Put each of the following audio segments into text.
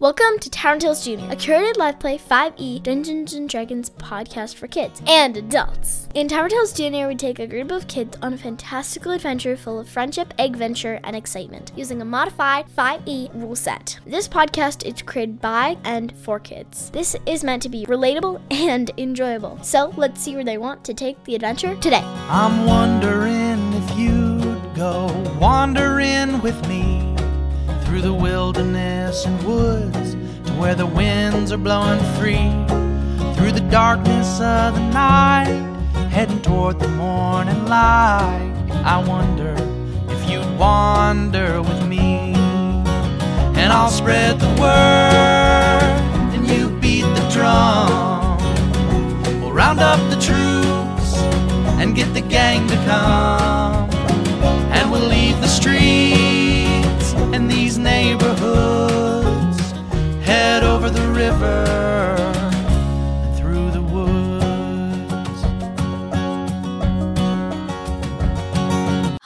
Welcome to Tavern Tales Junior, a curated live play 5e Dungeons and Dragons podcast for kids and adults. In Tavern Tales Junior, we take a group of kids on a fantastical adventure full of friendship, adventure, and excitement using a modified 5e rule set. This podcast is created by and for kids. This is meant to be relatable and enjoyable. So let's see where they want to take the adventure today. I'm wondering if you'd go wandering with me through the wilderness and woods to where the winds are blowing free. Through the darkness of the night, heading toward the morning light. I wonder if you'd wander with me. And I'll spread the word, and you beat the drum. We'll round up the troops and get the gang to come.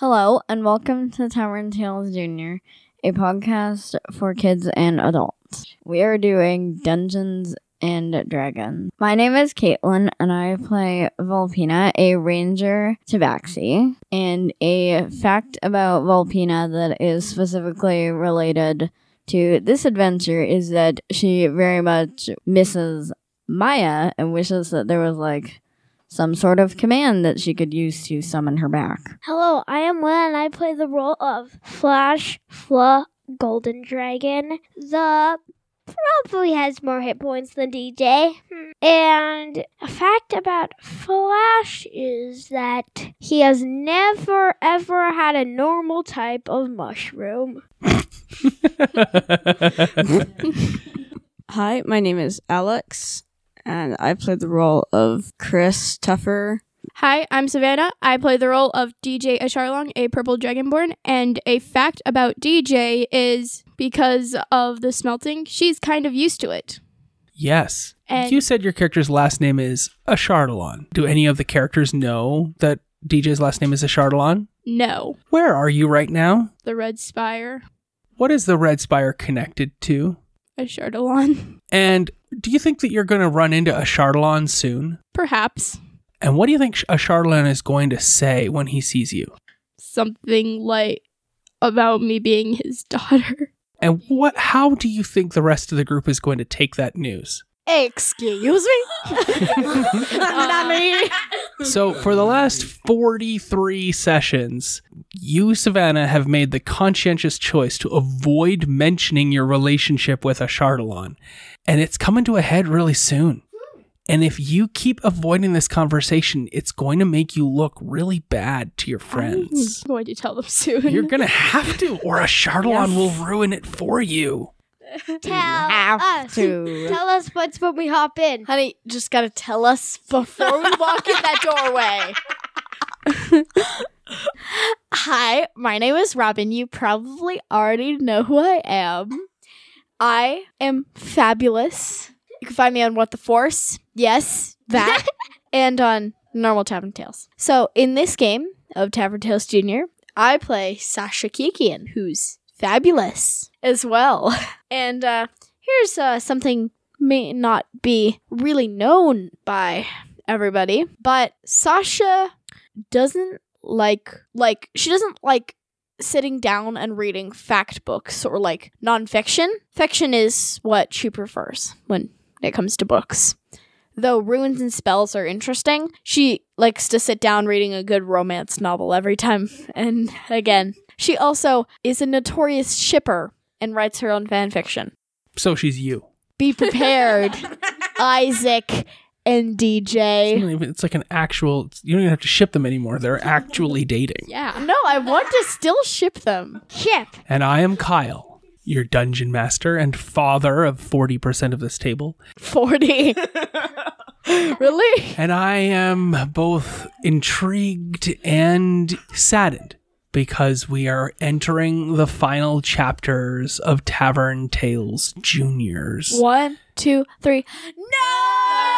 Hello, and welcome to Tavern Tales Junior, a podcast for kids and adults. We are doing Dungeons and Dragons. My name is Caitlin, and I play Volpina, a ranger tabaxi. And a fact about Volpina that is specifically related to this adventure is that she very much misses Maya and wishes that there was like some sort of command that she could use to summon her back. Hello, I am Will, and I play the role of Flash Fla Golden Dragon. The probably has more hit points than DJ. And a fact about Flash is that he has never ever had a normal type of mushroom. Hi, my name is Alex, and I play the role of Chris Tuffer. Hi, I'm Savannah. I play the role of DJ Ashardalon, a purple dragonborn. And a fact about DJ is because of the smelting, she's kind of used to it. Yes. And- you said your character's last name is Ashardalon. Do any of the characters know that DJ's last name is Ashardalon? No, Where are you right now? the Red Spire, What is the Red Spire connected to? Ashardalon. And do you think that you're going to run into a Ashardalon soon? Perhaps And what do you think a Ashardalon is going to say when he sees you? something like about me being his daughter. And what how do you think the rest of the group is going to take that news? Excuse me? Nani? So, for the last 43 sessions, you, Savannah, have made the conscientious choice to avoid mentioning your relationship with a Ashardalon. And it's coming to a head really soon. Hmm. And if you keep avoiding this conversation, it's going to make you look really bad to your friends. I'm going to tell them soon. You're going to have to, or Ashardalon will ruin it for you. Tell have us. to. Tell us what's when we hop in. Honey, just gotta tell us before we walk in that doorway. Hi, my name is Robin. You probably already know who I am. I am fabulous. You can find me on What the Force. Yes, that. and on Normal Tavern Tales. So, in this game of Tavern Tales Jr., I play Sasha Kikian, who's fabulous as well. And uh, here's uh, something may not be really known by everybody, but Sasha doesn't like like she doesn't like sitting down and reading fact books or like nonfiction. Fiction is what she prefers when it comes to books. Though runes and spells are interesting, she likes to sit down reading a good romance novel every time and again. She also is a notorious shipper and writes her own fan fiction. So she's you. Be prepared, Isaac and DJ. It's like an actual, you don't even have to ship them anymore. They're actually dating. yeah. No, I want to still ship them. Ship. And I am Kyle, your dungeon master and father of 40% of this table. 40. really? And I am both intrigued and saddened because we are entering the final chapters of Tavern Tales Juniors. One, two, three. No!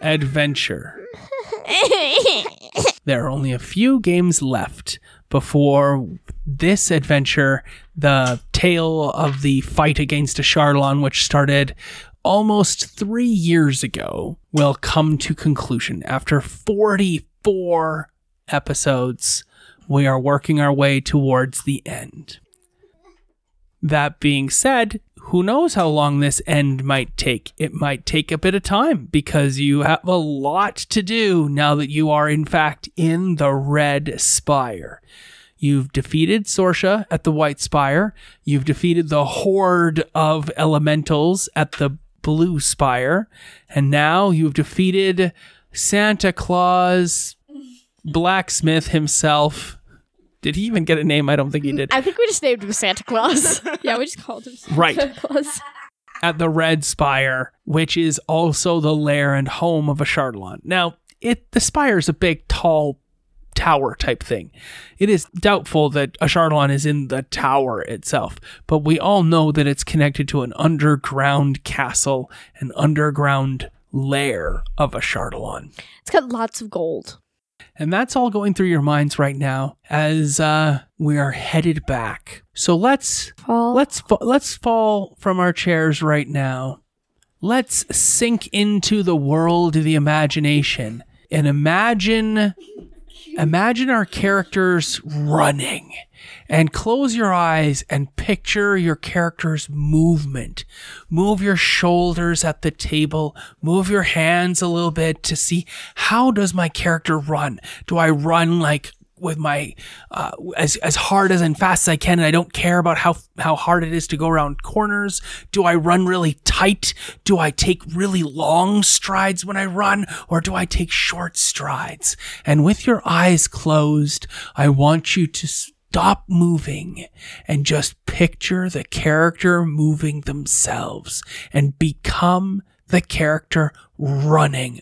Adventure. There are only a few games left before this adventure the tale of the fight against Ashardalon, which started almost three years ago, will come to conclusion. After 44 episodes, we are working our way towards the end. That being said, who knows how long this end might take? It might take a bit of time because you have a lot to do now that you are, in fact, in the Red Spire. You've defeated Sorsha at the White Spire. You've defeated the horde of elementals at the Blue Spire. And now you've defeated Santa Claus, Blacksmith himself. Did he even get a name? I don't think he mm, did. I think we just named him Santa Claus. Yeah, we just called him Santa Right. Claus. at the Red Spire, which is also the lair and home of Ashardalon. Now, it the spire is a big, tall tower type thing. It is doubtful that Ashardalon is in the tower itself, but we all know that it's connected to an underground castle, an underground lair of Ashardalon. it's got lots of gold. And that's all going through your minds right now as uh, we are headed back. So let's Fall. let's let's fall from our chairs right now. Let's sink into the world of the imagination and imagine imagine our characters running and close your eyes and picture your character's movement. Move your shoulders at the table, move your hands a little bit to see how does my character run? Do I run like with my uh, as as hard as and fast as I can, and I don't care about how how hard it is to go around corners. Do I run really tight? Do I take really long strides when I run, or do I take short strides? And with your eyes closed, I want you to stop moving and just picture the character moving themselves and become the character running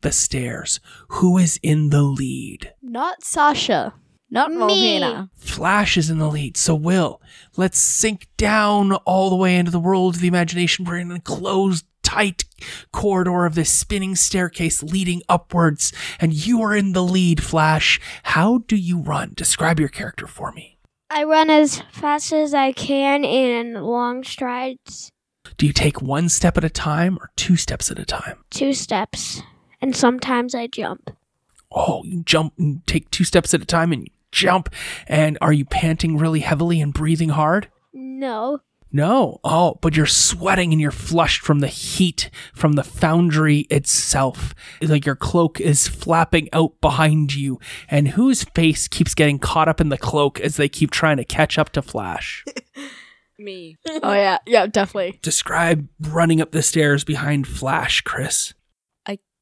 the stairs. Who is in the lead? Not Sasha. Not Me. Volpina. Flash is in the lead. So Will, let's sink down all the way into the world of the imagination. We're in a closed, tight corridor of this spinning staircase leading upwards, and you are in the lead, Flash. How do you run? Describe your character for me. I run as fast as I can in long strides, Do you take one step at a time or two steps at a time? two steps, and sometimes I jump. Oh, you jump and take two steps at a time and you jump. And are you panting really heavily and breathing hard? No, No. Oh, but you're sweating and you're flushed from the heat from the foundry itself. It's Like your cloak is flapping out behind you. And whose face keeps getting caught up in the cloak as they keep trying to catch up to Flash? Me. Oh yeah, yeah, definitely. Describe running up the stairs behind Flash, Chris.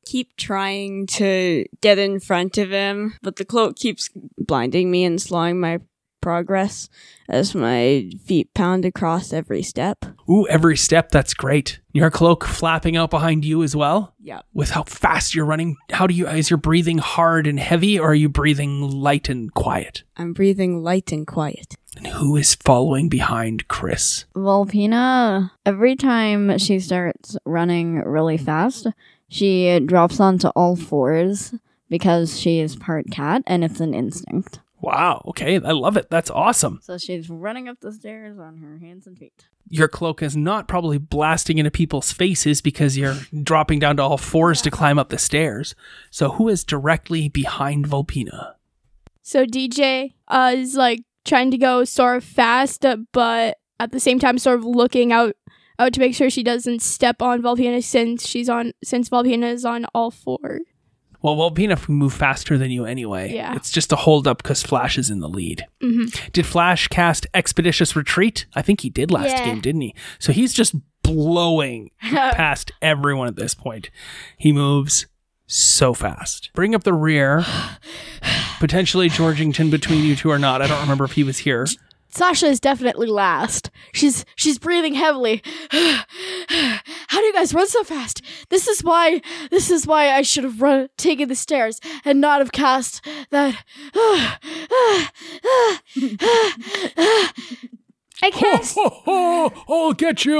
I keep trying to get in front of him, but the cloak keeps blinding me and slowing my progress as my feet pound across every step. Ooh, every step, that's great. Your cloak flapping out behind you as well? Yep. With how fast you're running, how do you, is your breathing hard and heavy or are you breathing light and quiet? I'm breathing light and quiet. And who is following behind Chris? Volpina, every time she starts running really fast, she drops onto all fours because she is part cat and it's an instinct. Wow. Okay. I love it. That's awesome. So she's running up the stairs on her hands and feet. Your cloak is not probably blasting into people's faces because you're dropping down to all fours to climb up the stairs. So who is directly behind Volpina? So DJ uh, is like trying to go sort of fast, uh, but at the same time, sort of looking out out to make sure she doesn't step on Volpina since she's on since Volpina is on all four. Well, Volpina can move faster than you anyway. Yeah. It's just a hold up because Flash is in the lead. hmm Did Flash cast Expeditious Retreat? I think he did last Yeah. game, didn't he? So he's just blowing past everyone at this point. He moves so fast. Bring up the rear. Potentially Georgington between you two or not. I don't remember if he was here. Sasha is definitely last. She's she's breathing heavily. How do you guys run so fast? This is why this is why I should have run taken the stairs and not have cast that. I cast. I'll get you.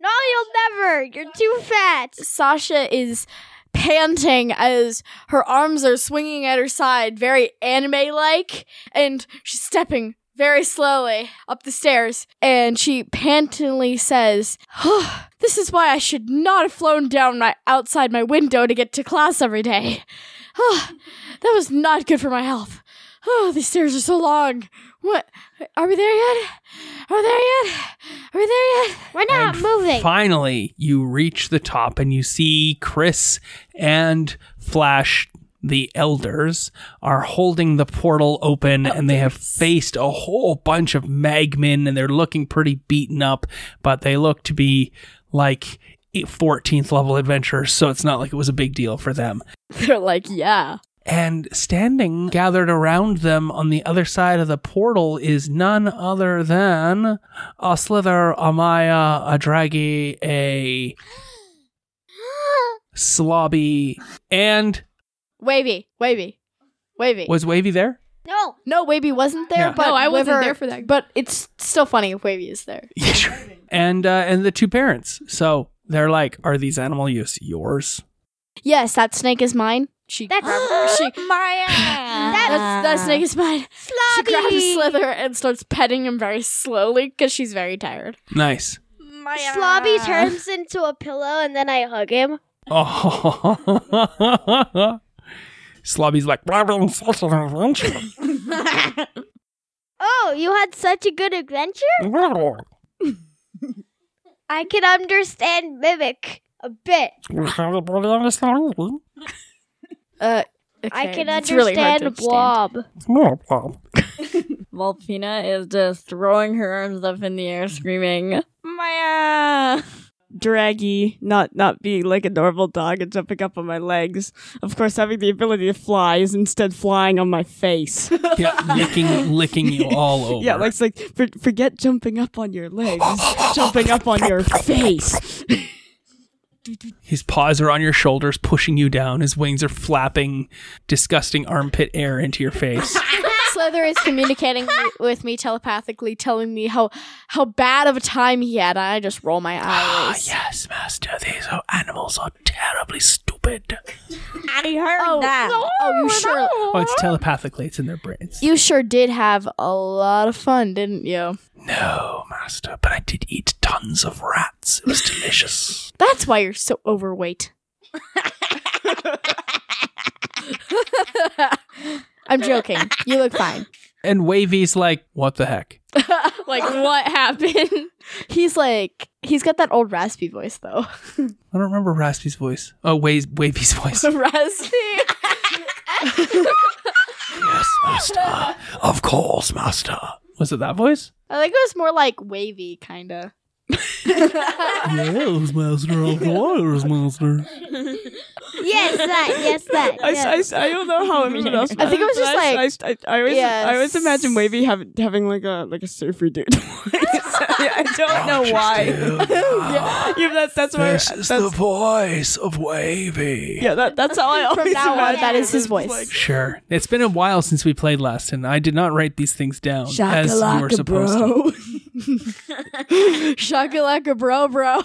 no, you'll never. You're too fat. Sasha is panting as her arms are swinging at her side, very anime like, and she's stepping very slowly up the stairs and she pantingly says, oh, This is why I should not have flown down my outside my window to get to class every day. Oh, that was not good for my health. Oh, these stairs are so long. What? Are we there yet? Are we there yet? Are we there yet? We're not And moving. Finally, you reach the top and you see Chris and Flash, the elders, are holding the portal open oh, and they have faced a whole bunch of magmen and they're looking pretty beaten up, but they look to be like 14th level adventurers, so it's not like it was a big deal for them. They're like, Yeah. And standing gathered around them on the other side of the portal is none other than a Slither, a Maya, a Draggy, a Slobby, and Wavy, Wavy, Wavy. was Wavy there? no. No, Wavy wasn't there, Yeah. but No, I wasn't Wiver- there for that. But it's still funny if Wavy is there. Yeah, sure. And uh, and the two parents. So they're like, "Are these animal use yours?" Yes, that snake is mine. She That's grabbed, she Maya. That's, that snake is mine. She grabs Slither and starts petting him very slowly because she's very tired. Nice. Slobby turns into a pillow and then I hug him. Oh. Slobby's like, "We're having such an adventure." Oh, you had such a good adventure? I can understand Mimic a bit. Everybody understand me? Uh, I can it's really hard to understand understand. Blob. No problem. Volpina is just throwing her arms up in the air, screaming, Maya! Draggy, not not being like a normal dog and jumping up on my legs. Of course, having the ability to fly is instead flying on my face. Yeah, licking, licking you all over. yeah, like it's like for, forget jumping up on your legs, jumping up on your face. his paws are on your shoulders, pushing you down. His wings are flapping disgusting armpit air into your face. Slither is communicating with me telepathically, telling me how how bad of a time he had. And I just roll my Ah, eyes. yes, master. These are animals are terribly stupid. I heard Oh, oh, you sure? Oh, it's telepathically. It's in their brains. You sure did have a lot of fun, didn't you? No, master, but I did eat tons of rats. It was delicious. That's why you're so overweight. I'm joking. You look fine. and Wavy's like, what the heck? like what happened? He's like he's got that old raspy voice though. I don't remember Raspy's voice. Oh, Wavy's, Wavy's voice. raspy. yes, master. Of course, master. Was it that voice? I think it was more like wavy kinda. Yes, master. Of course, master. Yes, that. Yes, that. I, yes. I, I don't know how everyone else. I think it was just like- I, I, I always I always imagine Wavy having having like a like a surfer dude. I don't know why. yeah, yeah, that's that's why. This is that's, the voice of Wavy. yeah, that, that's how I always From now on, imagine that is it. his It's voice. like, Sure. It's been a while since we played last, and I did not write these things down as you were supposed to. Shakalaka bro bro.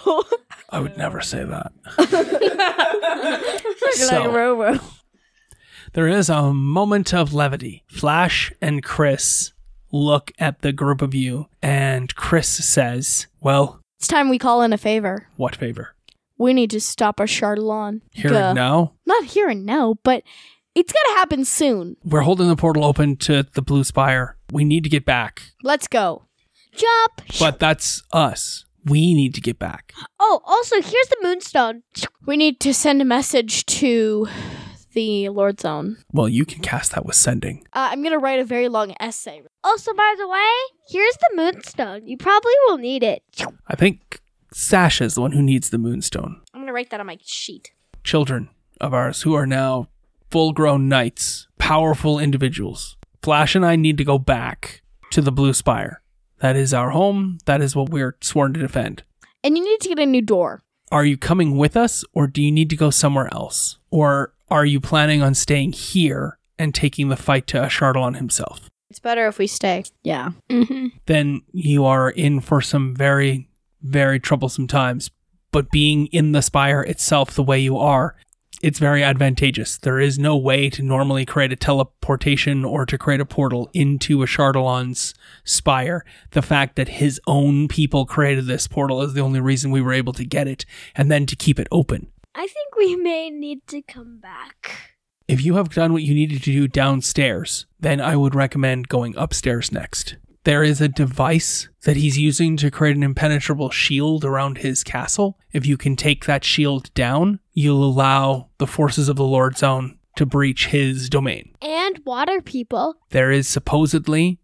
I would never say that. like So, Robo. there is a moment of levity. Flash and Chris look at the group of you, and Chris says, Well, it's time we call in a favor. what favor? We need to stop Ashardalon. Here Duh. and now? Not here and now, but it's gonna happen soon. We're holding the portal open to the Blue Spire. We need to get back. Let's go. Jump. But that's us. We need to get back. Oh, also, here's the moonstone. We need to send a message to the Lord Zone. Well, you can cast that with sending. Uh, I'm gonna write a very long essay. Also, by the way, here's the moonstone. You probably will need it. I think Sasha's the one who needs the moonstone. I'm gonna write that on my sheet. Children of ours who are now full grown knights, powerful individuals. Flash and I need to go back to the Blue Spire. That is our home. That is what we're sworn to defend. And you need to get a new door. Are you coming with us or do you need to go somewhere else? Or are you planning on staying here and taking the fight to Ashardalon himself? It's better if we stay. Yeah. Mm-hmm. Then you are in for some very, very troublesome times. But being in the spire itself the way you are, it's very advantageous. There is no way to normally create a teleportation or to create a portal into Ashardalon's spire. The fact that his own people created this portal is the only reason we were able to get it and then to keep it open. I think we may need to come back. If you have done what you needed to do downstairs, then I would recommend going upstairs next. There is a device that he's using to create an impenetrable shield around his castle. If you can take that shield down, you'll allow the forces of the Lord Zone to breach his domain. And water people. There is supposedly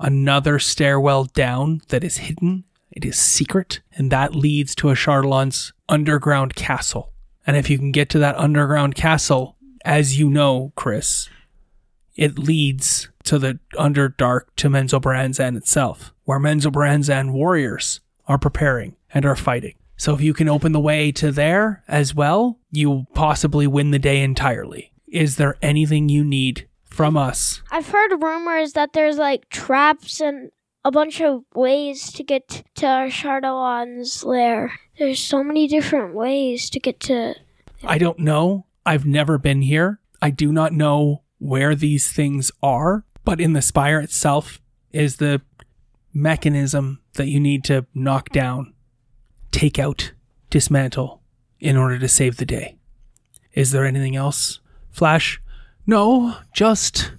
another stairwell down that is hidden. It is secret, and that leads to Ashardalon's underground castle. And if you can get to that underground castle, as you know, Chris, it leads to the Underdark to Menzoberranzan itself, where Menzoberranzan warriors are preparing and are fighting. So if you can open the way to there as well, you possibly win the day entirely. Is there anything you need from us? I've heard rumors that there's like traps and a bunch of ways to get to Chardalon's lair. There's so many different ways to get to. I don't know. I've never been here. I do not know where these things are, but in the spire itself is the mechanism that you need to knock down, take out, dismantle in order to save the day. Is there anything else, Flash? No, just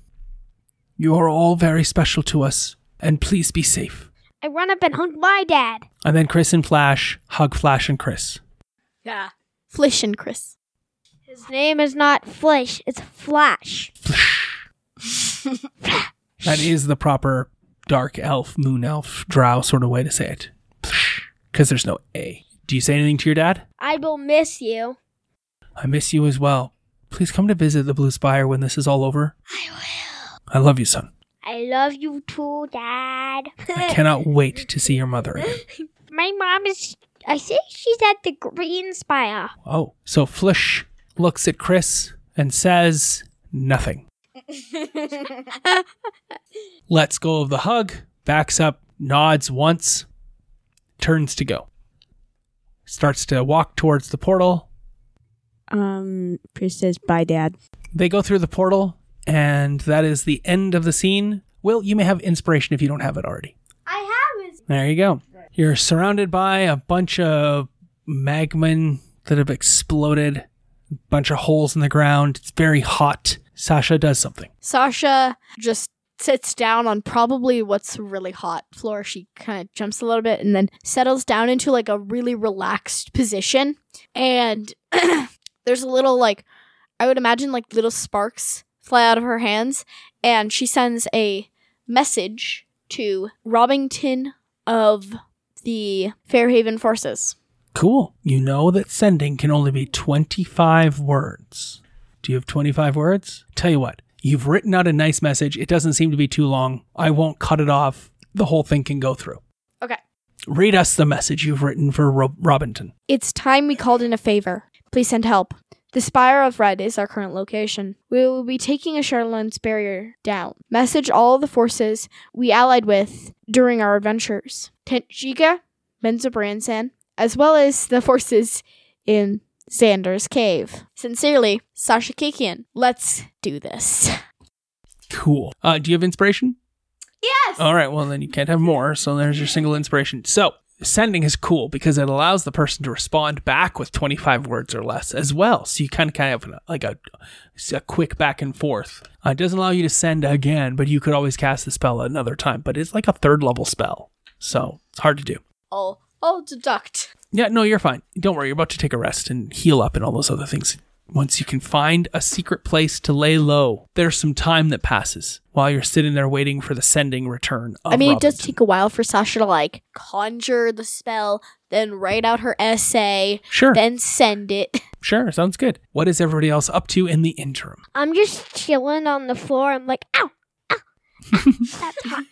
you are all very special to us, and please be safe. I run up and hug my dad. And then Chris and Flash hug Flash and Chris. Yeah. Flish and Chris. His name is not Flash, it's Flash. That is the proper dark elf, moon elf, drow sort of way to say it. Because there's no A. Do you say anything to your dad? I will miss you. I miss you as well. Please come to visit the Blue Spire when this is all over. I will. I love you, son. I love you too, Dad. I cannot wait to see your mother again. My mom is. I think she's at the Green Spire. Oh, so Flush looks at Chris and says nothing. Lets go of the hug, backs up, nods once, turns to go. Starts to walk towards the portal. Um, Chris says, bye, Dad. They go through the portal, and that is the end of the scene. Will, you may have inspiration if you don't have it already. I have it. There you go. You're surrounded by a bunch of magmen that have exploded, a bunch of holes in the ground. It's very hot. Sasha does something. Sasha just sits down on probably what's really hot floor. She kind of jumps a little bit and then settles down into like a really relaxed position. And there's a little like I would imagine like little sparks fly out of her hands and she sends a message to Robbington of the Fairhaven forces. Cool. You know that sending can only be 25 words. Do you have 25 words? Tell you what, you've written out a nice message. It doesn't seem to be too long. I won't cut it off. The whole thing can go through. Okay. Read us the message you've written for Ro- Robinton. It's time we called in a favor. Please send help. The Spire of Red is our current location. We will be taking a Charlotte barrier down. Message all the forces we allied with during our adventures. Tenchika, Menzoberranzan, as well as the forces in Xander's cave. Sincerely, Sasha Kikian. Let's do this. Cool. Uh, do you have inspiration? Yes! All right. Well, then you can't have more. So there's your single inspiration. So sending is cool because it allows the person to respond back with 25 words or less as well. So you kind of kind of have an- like a, a quick back and forth. Uh, it doesn't allow you to send again, but you could always cast the spell another time. But it's like a third level spell. So it's hard to do. I'll, I'll deduct. Yeah, no, you're fine. Don't worry. You're about to take a rest and heal up and all those other things. Once you can find a secret place to lay low, there's some time that passes while you're sitting there waiting for the sending return. Of I mean, it does take a while for Sasha to like conjure the spell, then write out her essay, Sure, then send it. sure. Sounds good. What is everybody else up to in the interim? I'm just chilling on the floor. I'm like, ow, ow. That's hot.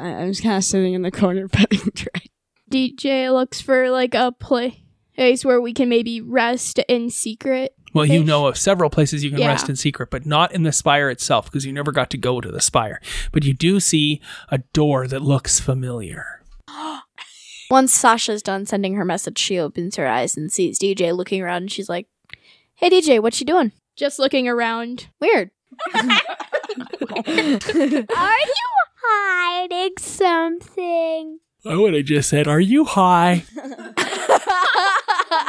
I, I'm just kind of sitting in the corner petting Drake. DJ looks for like a place where we can maybe rest in secret. Well, you know of several places you can Yeah. rest in secret, but not in the spire itself because you never got to go to the spire. But you do see a door that looks familiar. Once Sasha's done sending her message, she opens her eyes and sees DJ looking around and she's like, Hey DJ, what you doing? Just looking around. Weird. Are you hiding something? I would have just said, Are you high?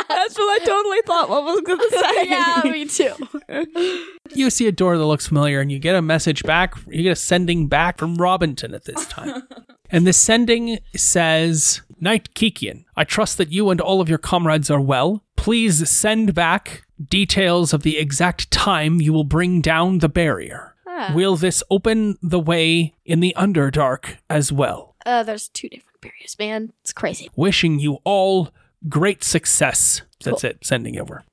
That's what I totally thought what was going to say. yeah, me too. You see a door that looks familiar and you get a message back. You get a sending back from Robinson at this time. and the sending says, Knight Kikian, I trust that you and all of your comrades are well. Please send back details of the exact time you will bring down the barrier. Will this open the way in the Underdark as well? Uh, there's two different barriers, man. It's crazy. Wishing you all great success. That's it. Sending over.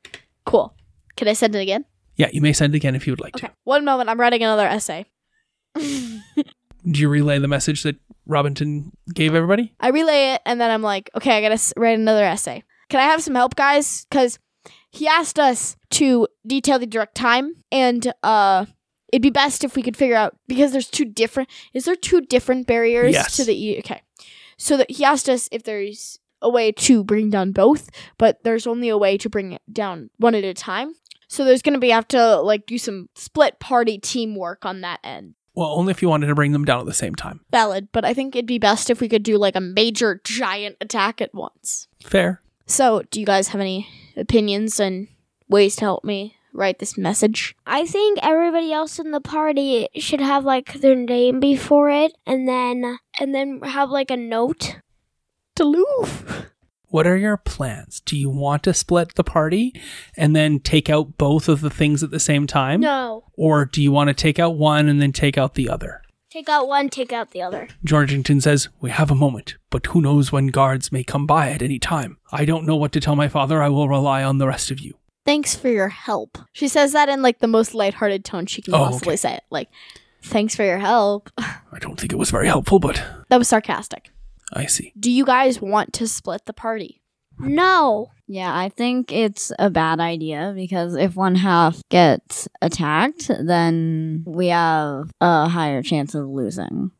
Cool. Can I send it again? Yeah, you may send again if you would like Okay. One moment. I'm writing another essay. Do you relay the message that Robinson gave everybody? I relay it, and then I'm like, okay, I gotta s- write another essay. Can I have some help, guys? Because he asked us to detail the direct time, and uh, it'd be best if we could figure out because there's two different. Is there two different barriers Yes. to the E? Okay, so that he asked us if there's a way to bring down both, but there's only a way to bring it down one at a time. So there's gonna be have to like do some split party teamwork on that end. Well, only if you wanted to bring them down at the same time. Valid, but I think it'd be best if we could do like a major giant attack at once. Fair. So, do you guys have any opinions and ways to help me write this message? I think everybody else in the party should have like their name before it, and then and then have like a note. Duluth. What are your plans? Do you want to split the party and then take out both of the things at the same time? No, Or do you want to take out one and then take out the other? take out one, take out the other. Georgington says, We have a moment, but who knows when guards may come by at any time. I don't know what to tell my father. I will rely on the rest of you. Thanks for your help. She says that in like the most lighthearted tone she can Oh, possibly okay. say it. Like, thanks for your help. I don't think it was very helpful, but that was sarcastic. I see. Do you guys want to split the party? No, Yeah, I think it's a bad idea because if one half gets attacked, then we have a higher chance of losing.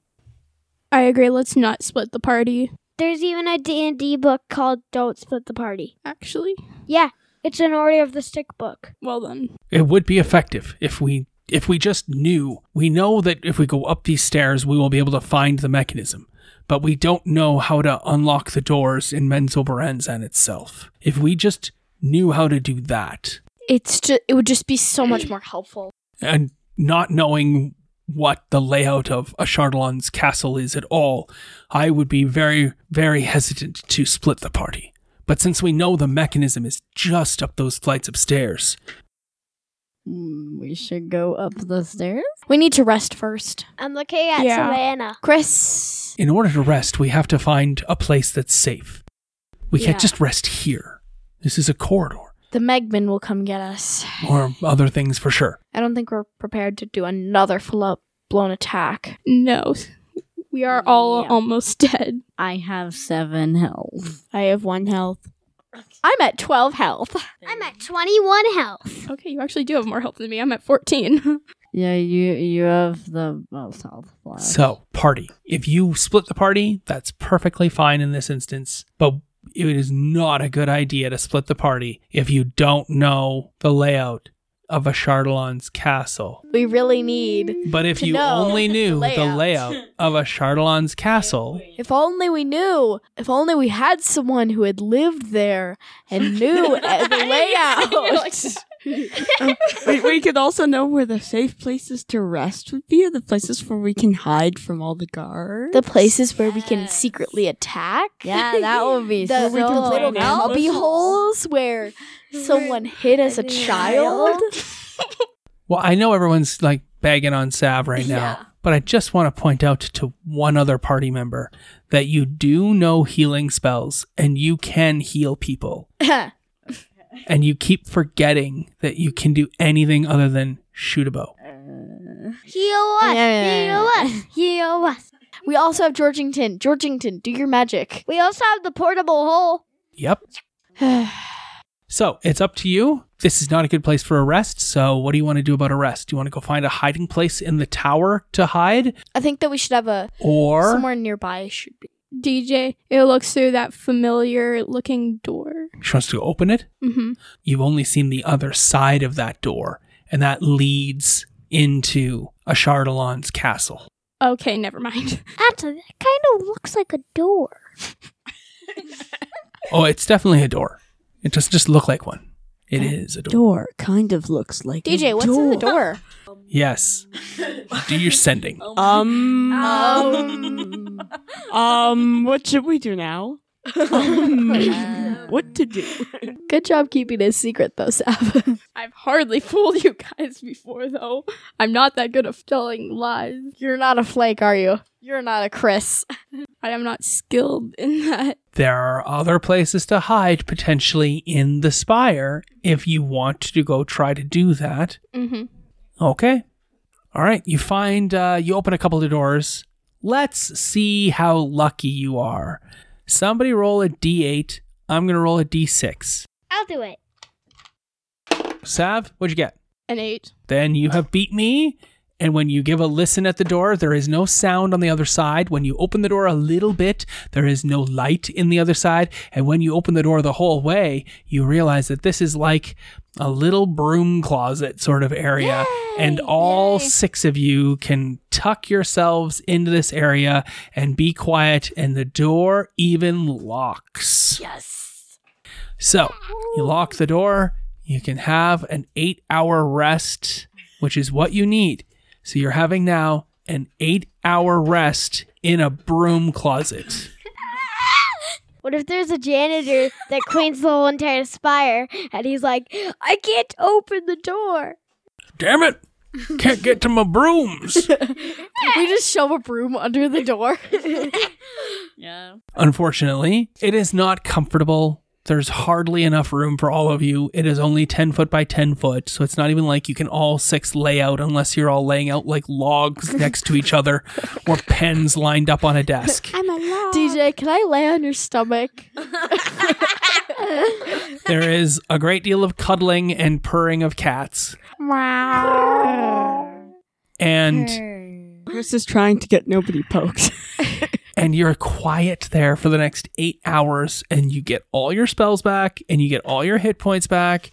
I agree. Let's not split the party. there's even a D&D book called Don't Split the Party. Actually, Yeah, it's an Order of the Stick book. well then. It would be effective if we if we just knew. We know that if we go up these stairs, we will be able to find the mechanism, but we don't know how to unlock the doors in Menzoberranzan itself. If we just knew how to do that, It's just it would just be so much more helpful. and not knowing what the layout of Ashardalon's castle is at all, I would be very, very hesitant to split the party. But since we know the mechanism is just up those flights of stairs, Hmm, We should go up the stairs? We need to rest first. I'm looking at Yeah. Savannah. Chris, in order to rest, we have to find a place that's safe. We Yeah. can't just rest here. This is a corridor, the Megman will come get us. or other things for sure. I don't think we're prepared to do another full up blown attack. No. We are all Yeah. almost dead. I have seven health. I have one health. I'm at 12 health. I'm at 21 health. Okay, you actually do have more health than me. I'm at 14. Yeah, you you have the most health. left. So, party. If you split the party, that's perfectly fine in this instance, but it is not a good idea to split the party if you don't know the layout of Ashardalon's castle. We really need. But if To you know only knew the layout. layout of Ashardalon's castle, If only we knew. If only we had someone who had lived there and knew uh, the layout. we, we could also know where the safe places to rest would be, or the places where we can hide from all the guards. the places where we can secretly attack. yeah, that would be The, so the little plan cubby holes where someone hit as a child. Well, I know everyone's like bagging on Sav right now, Yeah. but I just want to point out to one other party member that you do know healing spells and you can heal people. and you keep forgetting that you can do anything other than shoot a bow. Uh, heal us, Yeah. heal us, heal us. we also have Georgington. Georgington, do your magic. We also have the portable hole. Yep. So it's up to you. This is not a good place for a rest. So what do you want to do about a rest? Do you want to go find a hiding place in the tower to hide? I think that we should have a Or somewhere nearby should be DJ. It looks through that familiar looking door. She wants to open it. Mm-hmm. You've only seen the other side of that door, and that leads into Ashardalon's castle. Okay, never mind. Actually, that kind of looks like a door. Oh, it's definitely a door. It doesn't just look like one. It is a door. Door kind of looks like DJ, a what's in the door? Yes. Do your sending. Um, um, um, what should we do now? Um, what to do? Good job keeping it secret, though, Sav. I've hardly fooled you guys before, though. I'm not that good at telling lies. You're not a flake, are you? You're not a Chris. I am not skilled in that. There are other places to hide potentially in the spire if you want to go try to do that. Mm-hmm. Okay. All right. You find, uh, you open a couple of doors. Let's see how lucky you are. Somebody roll a d8. I'm going to roll a d6. I'll do it. Sav, what'd you get? An eight. Then you have beat me. And when you give a listen at the door, there is no sound on the other side. When you open the door a little bit, there is no light in the other side. And when you open the door the whole way, you realize that this is like a little broom closet sort of area. and all six of you can tuck yourselves into this area and be quiet. And the door even locks. Yes. So you lock the door. You can have an eight hour rest, which is what you need. So you're having now an eight hour rest in a broom closet. What if there's a janitor that cleans the whole entire spire and he's like, I can't open the door? Damn it! Can't get to my brooms. we just shove a broom under the door. Yeah. Unfortunately, it is not comfortable. There's hardly enough room for all of you. It is only 10 foot by 10 foot, so it's not even like you can all six lay out unless you're all laying out like logs next to each other or pens lined up on a desk. I'm alone. DJ, can I lay on your stomach? There is a great deal of cuddling and purring of cats. Wow. And Chris is trying to get nobody poked. and you're quiet there for the next eight hours and you get all your spells back and you get all your hit points back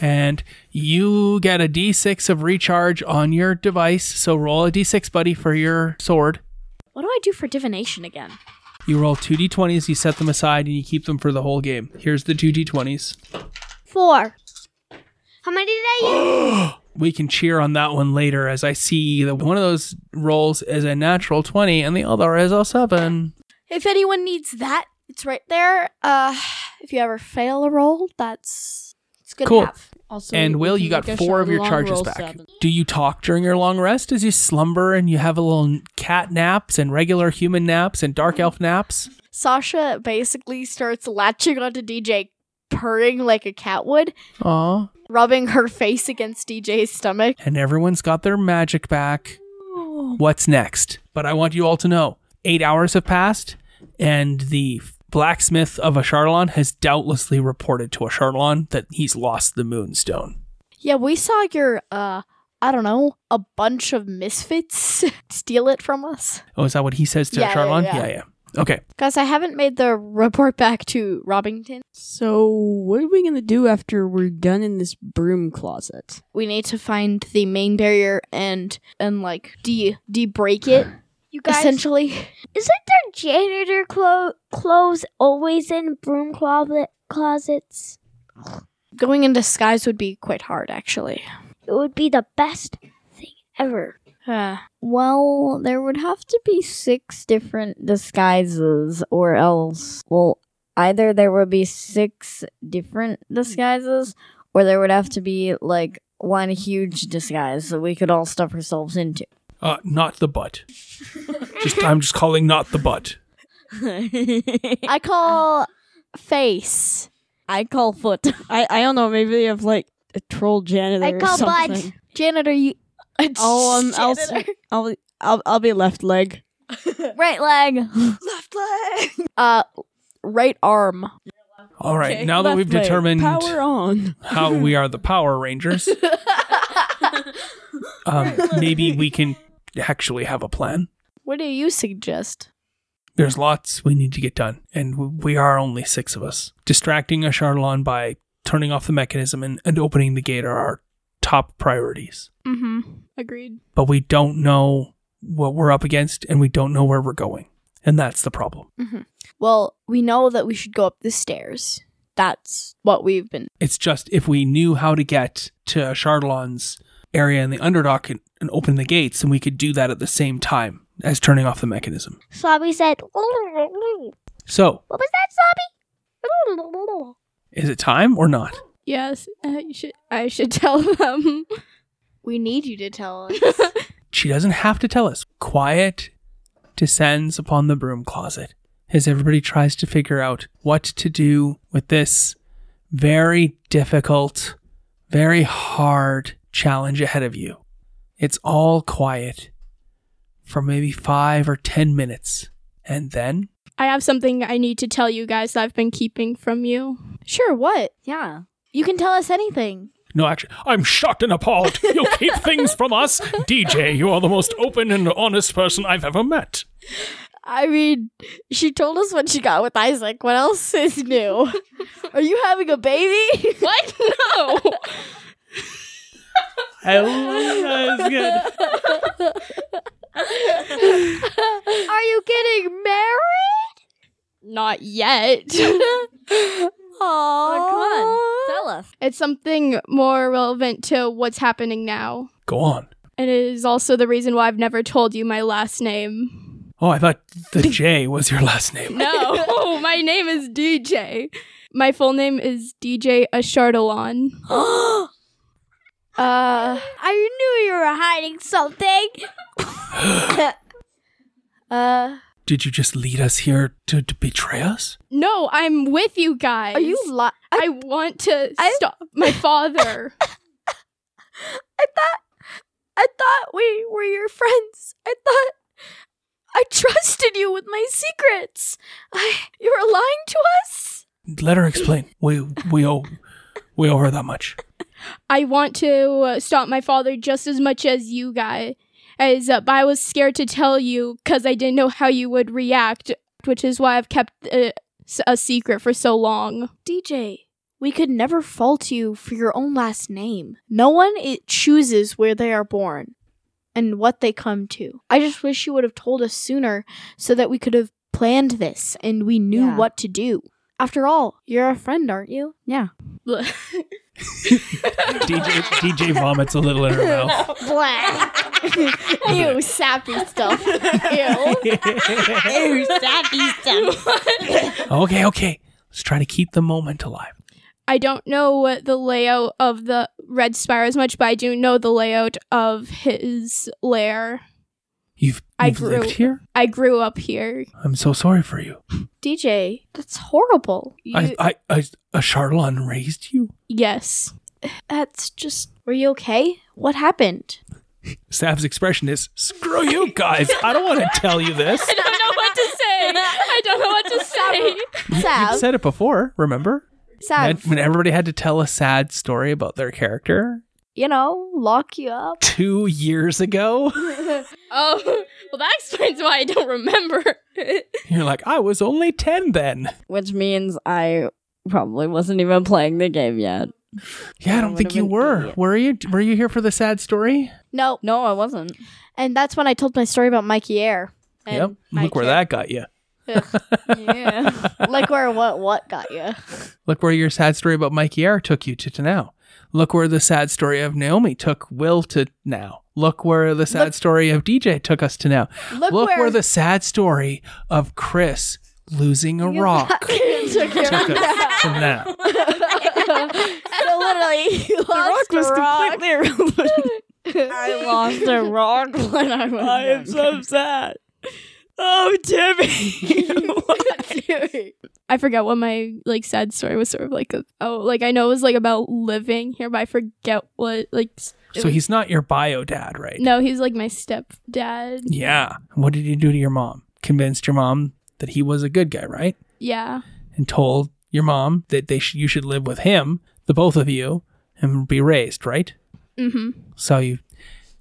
and you get a d6 of recharge on your device so roll a d6 buddy for your sword What do I do for divination again? you roll two d20s you set them aside and you keep them for the whole game here's the two d20s Four. How many did I use? We can cheer on that one later as i see that one of those rolls is a natural 20 and the other is a 7 If anyone needs that, it's right there. Uh, if you ever fail a roll, that's it's good Cool. to have. Also, And Will, you got four of your charges back. seven. Do you talk during your long rest as you slumber and you have a little cat naps and regular human naps and dark elf naps? Sasha basically starts latching onto DJ, purring like a cat would, Aw. rubbing her face against DJ's stomach. And everyone's got their magic back. What's next? But I want you all to know eight hours have passed, and the blacksmith of Ashardalon has doubtlessly reported to Ashardalon that he's lost the moonstone. Yeah, we saw your uh I don't know, a bunch of misfits steal it from us. Oh, is that what he says to Yeah, yeah, yeah. yeah, yeah. Okay. Guys, I haven't made the report back to Robbington. So, what are we gonna do after we're done in this broom closet? We need to find the main barrier and and like de de break it You guys, essentially. isn't there janitor clo- clothes always in broom closet closets? Going in disguise would be quite hard actually. It would be the best thing ever. Uh, Well, there would have to be six different disguises, or else, well, either there would be six different disguises, or there would have to be like one huge disguise that we could all stuff ourselves into. Uh, not the butt. just I'm just calling not the butt. I call face. I call foot. I I don't know. Maybe they have like a troll janitor. I or call butt. Janitor, you. I'll um, I'll. I'll I'll I'll be left leg. right leg. left leg. Uh, right arm. All right, Okay, now that left we've leg. determined power on. how we are the Power Rangers, um, maybe we can actually have a plan. What do you suggest? There's lots we need to get done, and we are only six of us. Distracting Ashardalon by turning off the mechanism and, and opening the gate are our top priorities. Mm-hmm. Agreed. But we don't know what we're up against, and we don't know where we're going. And that's the problem. Well, we know that we should go up the stairs. That's what we've been. It's just if we knew how to get to Chardalon's area in the Underdark and, and open the gates, then we could do that at the same time as turning off the mechanism. Slobby said, So. What was that, Slobby? is it time or not? Yes, uh, you should. I should tell them. We need you to tell us. She doesn't have to tell us. Quiet descends upon the broom closet as everybody tries to figure out what to do with this very difficult, very hard challenge ahead of you. It's all quiet for maybe five or ten minutes. And then I have something I need to tell you guys that I've been keeping from you. sure, what? Yeah. You can tell us anything. No, actually, I'm shocked and appalled. You keep things from us. DJ, you are the most open and honest person I've ever met. I mean, she told us what she got with Isaac. What else is new? Are you having a baby? What? No. Hell, that's good. Are you getting married? Not yet. Oh, come on. Tell us. It's something more relevant to what's happening now. Go on. And it is also the reason why I've never told you my last name. Oh, I thought the J was your last name. No, my name is DJ. My full name is DJ Ashardalon. Uh, I knew you were hiding something. uh, Did you just lead us here to, to betray us? No, I'm with you guys. are you li- I want to I- stop my father. I thought, I thought we were your friends. I thought I trusted you with my secrets. I, you were lying to us. Let her explain. We we owe we owe her that much. I want to uh, stop my father just as much as you guys. As uh, but I was scared to tell you because I didn't know how you would react, which is why I've kept uh, s- a secret for so long. DJ, we could never fault you for your own last name. No one it chooses where they are born and what they come to. I just wish you would have told us sooner so that we could have planned this and we knew Yeah. what to do. After all, you're a friend, aren't you? Yeah. DJ DJ vomits a little in her mouth. Ew, sappy stuff. Ew. Ew, sappy stuff. Okay, okay. Let's try to keep the moment alive. I don't know what the layout of the Red Spire as much, but I do know the layout of his lair. You've, I you've grew- lived here? I grew up here. I'm so sorry for you. DJ, that's horrible. You, I, I, I, Ashardalon raised you? yes. that's just. Were you okay? What happened? Sav's expression is, screw you guys. I don't want to tell you this. I don't know what to say. I don't know what to say. Sav, You've said it before, remember? When, Sav, when everybody had to tell a sad story about their character you know, lock you up. two years ago. Oh, well, that explains why I don't remember. You're like, I was only 10 then. Which means I probably wasn't even playing the game yet. Yeah, I I don't think you were. idiot. Were you? Were you here for the sad story? No, No, I wasn't. and that's when I told my story about Mikey Air. And yep. my Look where char- that got you. Yeah. like where what what got you? Look where your sad story about Mikey Air took you to, to now. Look where the sad story of Naomi took Will to now. Look where the sad Look- story of DJ took us to now. Look, Look where, where the sad story of Chris losing a rock took took us to now. so literally, you lost a rock. I lost a rock when I was I am so sad. Oh, Timmy. I forget what my like sad story was. Sort of like a, oh, like I know it was like about living here, but I forget what like. So was- he's not your bio dad, right? no, he's like my stepdad. Yeah. What did you do to your mom? Convinced your mom that he was a good guy, right? Yeah, And told your mom that they sh- you should live with him, the both of you, and be raised, right? mm-hmm. So you,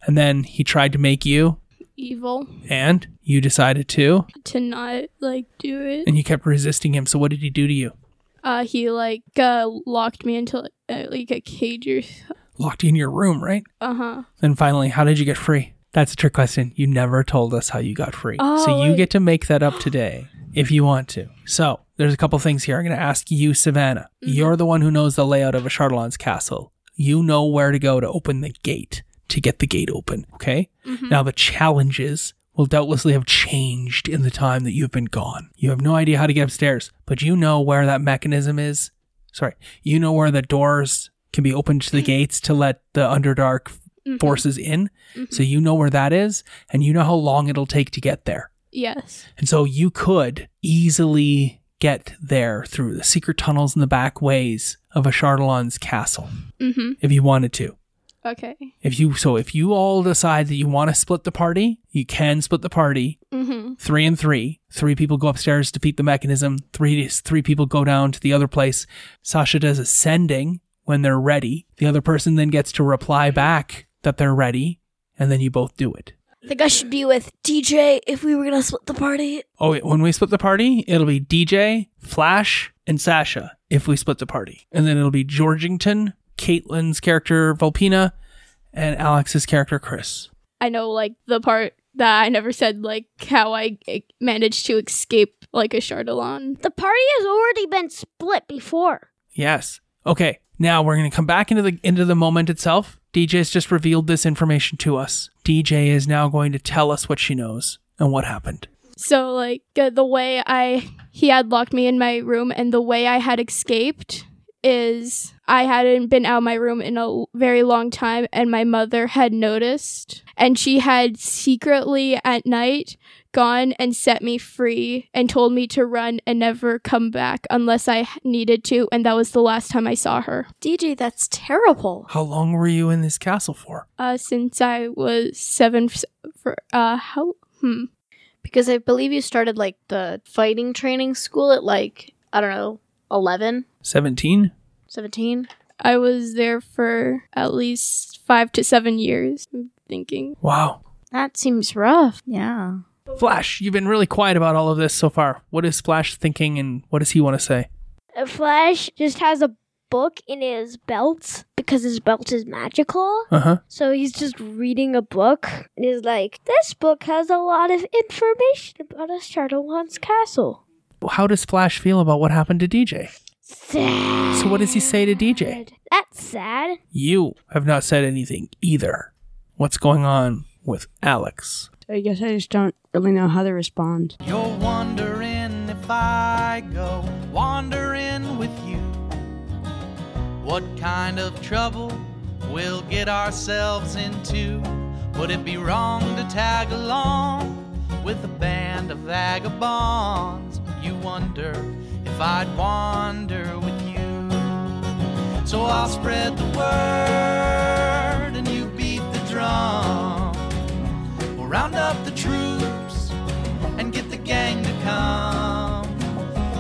and then he tried to make you evil And you decided to, to not like do it. and you kept resisting him. So what did he do to you? Uh, he like uh, locked me into uh, like a cage or. Locked you in your room, right? Uh huh. Then finally, how did you get free? That's a trick question. You never told us how you got free. Oh, so you get to make that up today if you want to. So there's a couple things here. I'm going to ask you, Savannah. Mm-hmm. You're the one who knows the layout of Ashardalon's castle. You know where to go to open the gate to get the gate open. Okay. Mm-hmm. Now the challenges will doubtlessly have changed in the time that you've been gone. You have no idea how to get upstairs, but you know where that mechanism is. Sorry, you know where the doors can be opened to the gates to let the Underdark Mm-hmm. forces in. So you know where that is, and you know how long it'll take to get there. Yes. And so you could easily get there through the secret tunnels and the back ways of Ashardalon's castle Mm-hmm. if you wanted to. Okay. If you so if you all decide that you want to split the party, you can split the party Mm-hmm. three and three. Three people go upstairs, defeat the mechanism. Three three people go down to the other place. Sasha does ascending when they're ready. The other person then gets to reply back that they're ready, and then you both do it. I think I should be with DJ if we were gonna split the party. Oh, wait, when we split the party, it'll be DJ, Flash, and Sasha if we split the party. And then it'll be Georgington, Caitlin's character, Volpina, and Alex's character, Chris. I know like the part that I never said like how I managed to escape like Ashardalon. The party has already been split before. Yes. Okay. Now we're going to come back into the into the moment itself. DJ has just revealed this information to us. DJ is now going to tell us what she knows and what happened. So like uh, the way I he had locked me in my room and the way I had escaped is I hadn't been out of my room in a very long time and my mother had noticed and she had secretly at night gone and set me free and told me to run and never come back unless I needed to and that was the last time I saw her. DJ, that's terrible. How long were you in this castle for? Uh since I was 7 for uh how hmm Because I believe you started like the fighting training school at like, I don't know, 11, 17? 17. I was there for at least five to seven years. I'm thinking. Wow. That seems rough. Yeah. Flash, you've been really quiet about all of this so far. What is Flash thinking and what does he want to say? Uh, Flash just has a book in his belt because his belt is magical. Uh huh. So he's just reading a book and he's like, This book has a lot of information about Ashardalon's castle. How does Flash feel about what happened to DJ? Sad. So, what does he say to DJ? That's sad. You have not said anything either. What's going on with Alex? I guess I just don't really know how to respond. You're wondering if I go wandering with you. What kind of trouble we'll get ourselves into? Would it be wrong to tag along with a band of vagabonds? You wonder if I'd wander with you. So I'll spread the word and you beat the drum. We'll round up the troops and get the gang to come.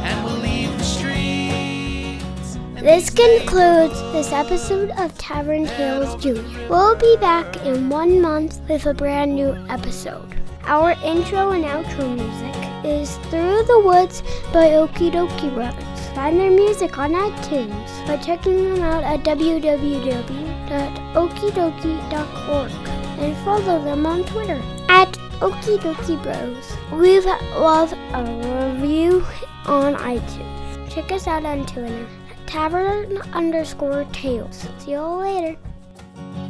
And we'll leave the streets. This concludes this episode of Tavern Tales Jr. We'll be back in one month with a brand new episode. Our intro and outro music is Through the Woods by Okee Dokee Brothers. Find their music on iTunes by checking them out at www.okeedokee.org and follow them on Twitter at Okee Dokee Bros. Leave love a review on iTunes. Check us out on Twitter at tavern underscore tales. See you all later.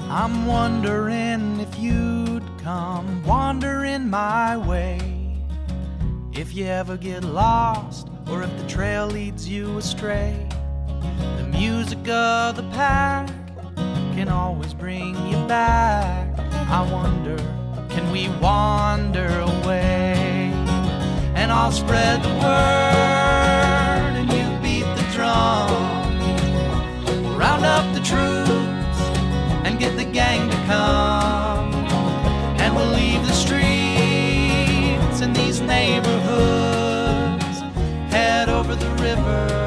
I'm wondering if you'd come wandering my way. If you ever get lost, or if the trail leads you astray. The music of the pack can always bring you back. I wonder, can we wander away? And I'll spread the word, and you beat the drum. Round up the troops and get the gang the river.